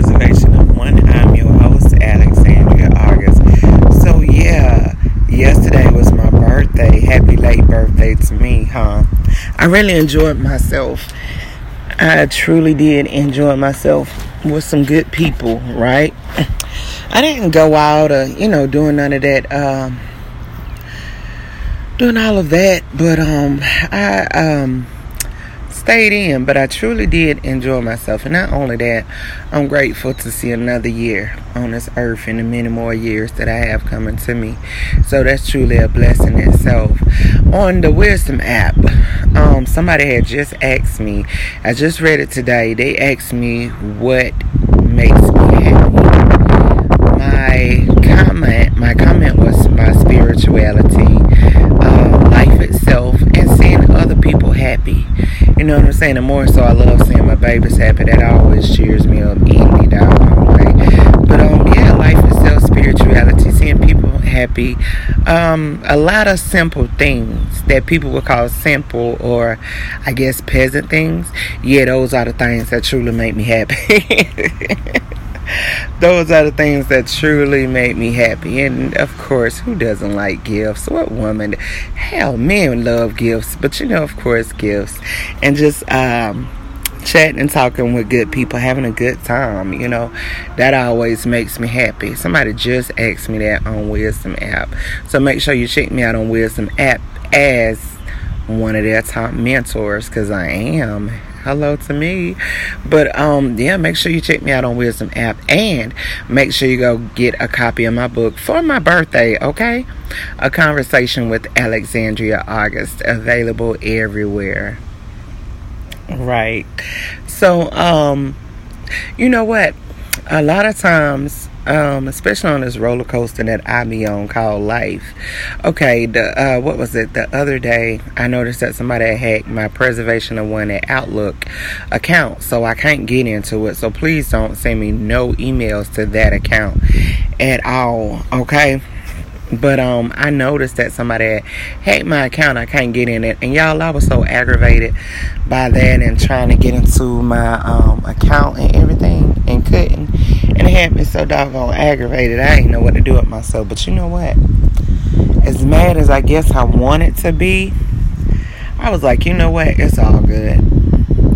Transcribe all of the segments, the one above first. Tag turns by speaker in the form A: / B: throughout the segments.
A: Preservation of One. I'm your host, Alexandria August. So, yeah, yesterday was my birthday. Happy late birthday to me, huh? I really enjoyed myself. I truly did enjoy myself with some good people, right? I didn't go out or, you know, doing none of that. Um, doing all of that, but um, I um stayed in, but I truly did enjoy myself. And not only that, I'm grateful to see another year on this earth and the many more years that I have coming to me. So that's truly a blessing itself. On the Wisdom app, um, somebody had just asked me, I just read it today, they asked me what makes me happy. My comment, my comment was my spirituality, uh, life itself, and seeing other people happy. You know what I'm saying? And more so, I love seeing my babies happy. That always cheers me up, eating me down way. But um, yeah, life itself, spirituality, seeing people happy. Um, a lot of simple things that people would call simple or, I guess, peasant things. Yeah, those are the things that truly make me happy. those are the things that truly make me happy. And of course, who doesn't like gifts? What woman? Hell, men love gifts, but you know, of course, gifts. And just um, chatting and talking with good people, having a good time, you know, that always makes me happy. Somebody just asked me that on Wisdom app. So make sure you check me out on Wisdom app as one of their top mentors because I am hello to me. But um, yeah, make sure you check me out on Wisdom app and make sure you go get a copy of my book for my birthday, okay? A conversation with Alexandria August available everywhere. Right. So um you know what? A lot of times um, especially on this roller coaster that I be on called life. Okay, the uh, what was it? The other day, I noticed that somebody had hacked my preservation of one at Outlook account, so I can't get into it. So please don't send me no emails to that account at all. Okay. But um, I noticed that somebody had hacked my account. I can't get in it, and y'all, I was so aggravated by that and trying to get into my um account and everything, and couldn't. And it had me so doggone aggravated. I didn't know what to do with myself. But you know what? As mad as I guess I wanted to be, I was like, you know what? It's all good.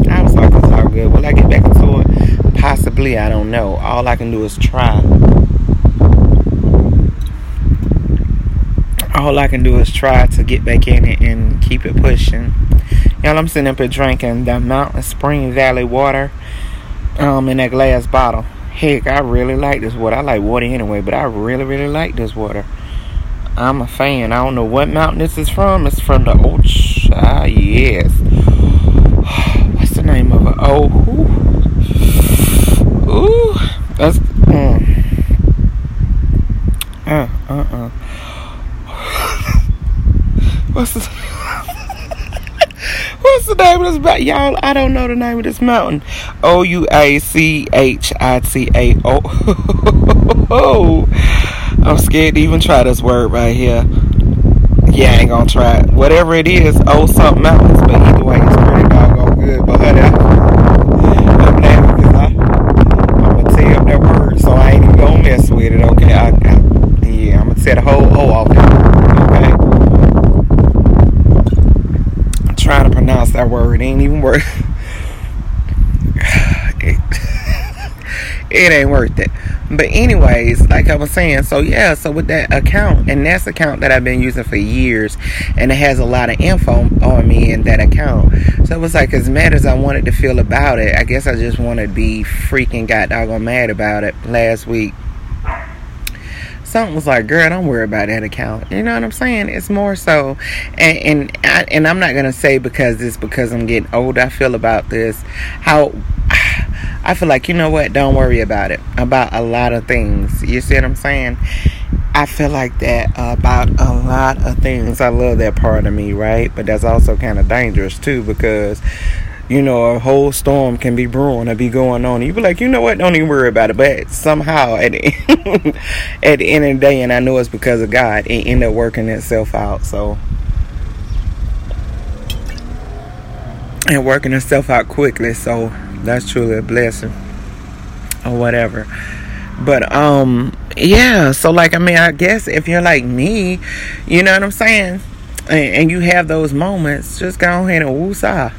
A: I was like, it's all good. Will I get back into it? Possibly. I don't know. All I can do is try. all I can do is try to get back in it and keep it pushing. Y'all, I'm sitting up here drinking the Mountain Spring Valley water um, in that glass bottle. Heck, I really like this water. I like water anyway, but I really, really like this water. I'm a fan. I don't know what mountain this is from. It's from the old. Ah, yes. What's the name of it? Oh, ooh, ooh that's. Mm. Uh, uh, uh. What's the What's the name of this? Y'all, I don't know the name of this mountain. O U A C H I T A O. I'm scared to even try this word right here. Yeah, I ain't gonna try it. Whatever it is, oh something mountains, but either way, it's pretty doggone good. But honey, I, I'm laughing because I, I'm gonna tear up that word, so I ain't even gonna mess with it, okay? I, I, yeah, I'm gonna set a whole O off there, okay? That word. It ain't even worth it, it ain't worth it. But anyways, like I was saying, so yeah, so with that account, and that's account that I've been using for years, and it has a lot of info on me in that account. So it was like as mad as I wanted to feel about it, I guess I just wanted to be freaking got doggone mad about it last week something was like, "Girl, don't worry about that account." You know what I'm saying? It's more so, and and I, and I'm not gonna say because it's because I'm getting old. I feel about this how. I feel like you know what? Don't worry about it. About a lot of things. You see what I'm saying? I feel like that about a lot of things. I love that part of me, right? But that's also kind of dangerous too because you know, a whole storm can be brewing or be going on. You be like, you know what? Don't even worry about it. But somehow, at the, end, at the end of the day, and I know it's because of God, it ended up working itself out. So, and working itself out quickly. So that's truly a blessing. or whatever. But um yeah, so like I mean I guess if you're like me, you know what I'm saying? And, and you have those moments, just go ahead and woosah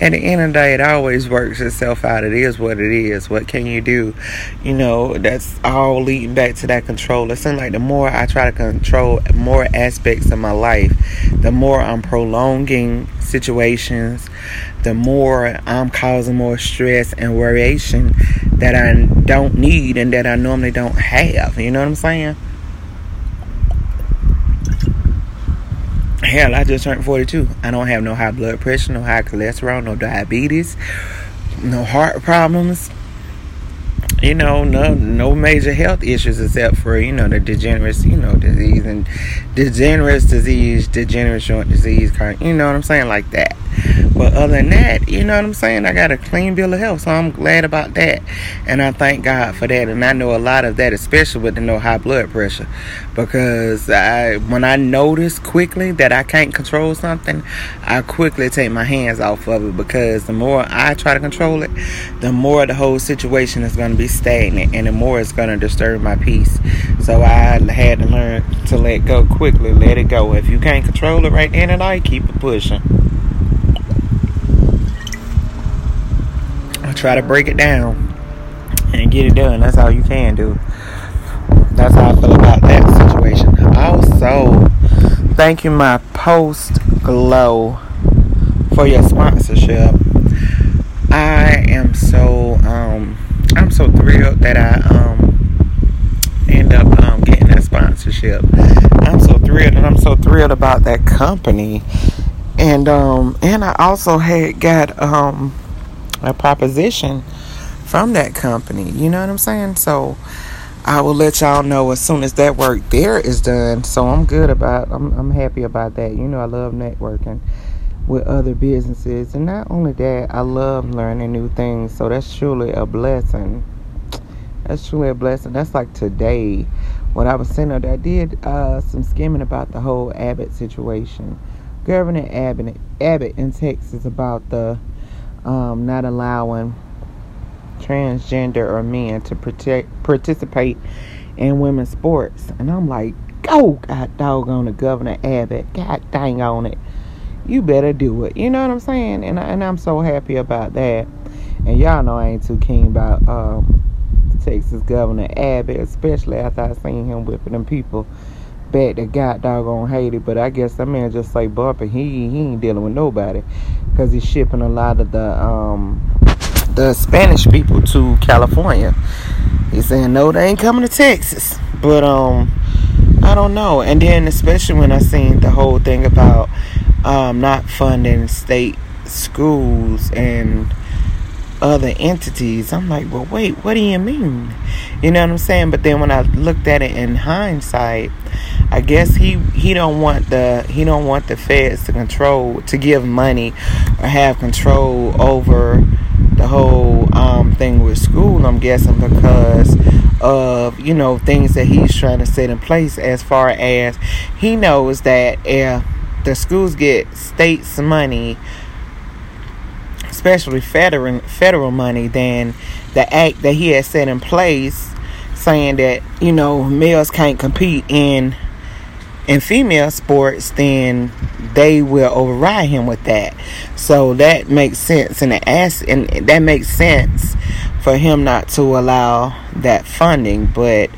A: at the end of the day, it always works itself out. It is what it is. What can you do? You know, that's all leading back to that control. It seems like the more I try to control more aspects of my life, the more I'm prolonging situations, the more I'm causing more stress and worryation that I don't need and that I normally don't have. You know what I'm saying? Hell, I just turned 42. I don't have no high blood pressure, no high cholesterol, no diabetes, no heart problems. You know, no no major health issues except for you know the degenerate, you know, disease and degenerate disease, degenerate joint disease. You know what I'm saying, like that. But other than that, you know what I'm saying? I got a clean bill of health, so I'm glad about that. And I thank God for that. And I know a lot of that, especially with the no high blood pressure. Because I when I notice quickly that I can't control something, I quickly take my hands off of it because the more I try to control it, the more the whole situation is going to be stagnant and the more it's going to disturb my peace. So I had to learn to let go quickly, let it go. If you can't control it right then and I keep it pushing. Try to break it down and get it done. That's all you can do. That's how I feel about that situation. Also, thank you, my post glow, for your sponsorship. I am so um I'm so thrilled that I um end up um, getting that sponsorship. I'm so thrilled and I'm so thrilled about that company. And um and I also had got um a proposition from that company. You know what I'm saying? So I will let y'all know as soon as that work there is done. So I'm good about I'm I'm happy about that. You know I love networking with other businesses and not only that, I love learning new things. So that's truly a blessing. That's truly a blessing. That's like today when I was sitting there, I did uh, some skimming about the whole Abbott situation. Governor Abbott, Abbott in Texas about the um, not allowing transgender or men to protect, participate in women's sports. And I'm like, go, God doggone the Governor Abbott. God dang on it. You better do it. You know what I'm saying? And, I, and I'm so happy about that. And y'all know I ain't too keen about um, Texas Governor Abbott, especially after I seen him whipping them people back that got doggone Haiti. But I guess that man just like bumping. He he ain't dealing with nobody because he's shipping a lot of the um the Spanish people to California. He's saying no, they ain't coming to Texas. But um, I don't know. And then especially when I seen the whole thing about um not funding state schools and other entities. I'm like, well, wait, what do you mean? You know what I'm saying? But then when I looked at it in hindsight, I guess he he don't want the he don't want the feds to control to give money or have control over the whole um, thing with school. I'm guessing because of you know things that he's trying to set in place as far as he knows that if the schools get states money especially federal federal money, than the act that he has set in place, saying that you know males can't compete in in female sports, then they will override him with that. So that makes sense, and ass and that makes sense for him not to allow that funding. But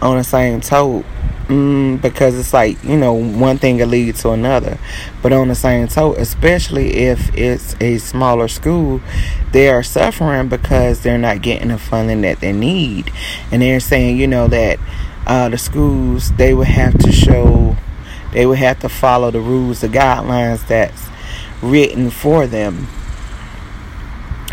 A: on the same token Mm, because it's like you know one thing will lead to another. But on the same token especially if it's a smaller school they are suffering because they're not getting the funding that they need. And they're saying you know that uh, the schools they would have to show they would have to follow the rules the guidelines that's written for them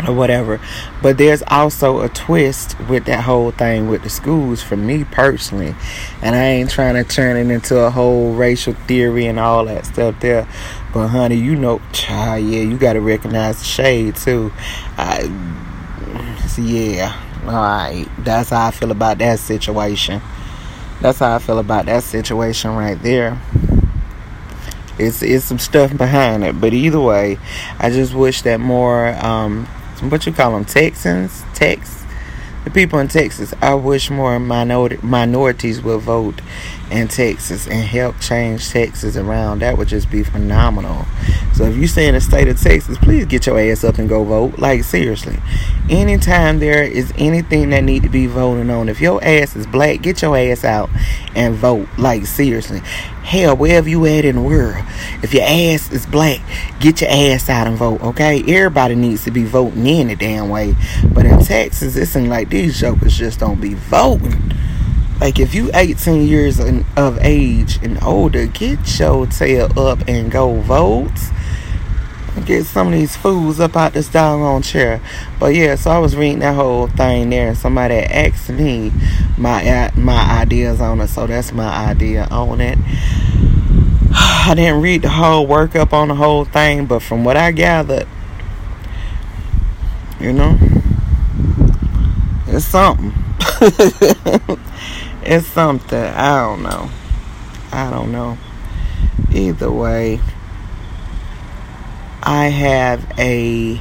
A: or whatever. But there's also a twist with that whole thing with the schools for me personally. And I ain't trying to turn it into a whole racial theory and all that stuff there. But honey, you know, child, yeah, you gotta recognize the shade too. I, so yeah, alright. That's how I feel about that situation. That's how I feel about that situation right there. It's it's some stuff behind it, but either way, I just wish that more um, what you call them Texans, Tex, the people in Texas, I wish more minority, minorities will vote in Texas and help change Texas around. That would just be phenomenal. So if you stay in the state of Texas, please get your ass up and go vote. Like seriously. Anytime there is anything that need to be voting on, if your ass is black, get your ass out and vote. Like seriously. Hell, wherever you at in the world, if your ass is black, get your ass out and vote, okay? Everybody needs to be voting in the damn way. But in Texas, it seems like these jokers just don't be voting. Like if you 18 years of age and older, get your tail up and go vote. Get some of these fools up out this doggone chair. But yeah, so I was reading that whole thing there, and somebody asked me my my ideas on it. So that's my idea on it. I didn't read the whole workup on the whole thing, but from what I gathered, you know, it's something. it's something. I don't know. I don't know. Either way, I have a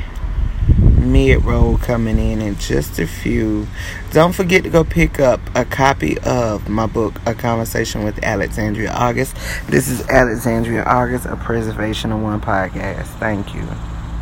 A: mid roll coming in in just a few. Don't forget to go pick up a copy of my book, A Conversation with Alexandria August. This is Alexandria August, a Preservation of One podcast. Thank you.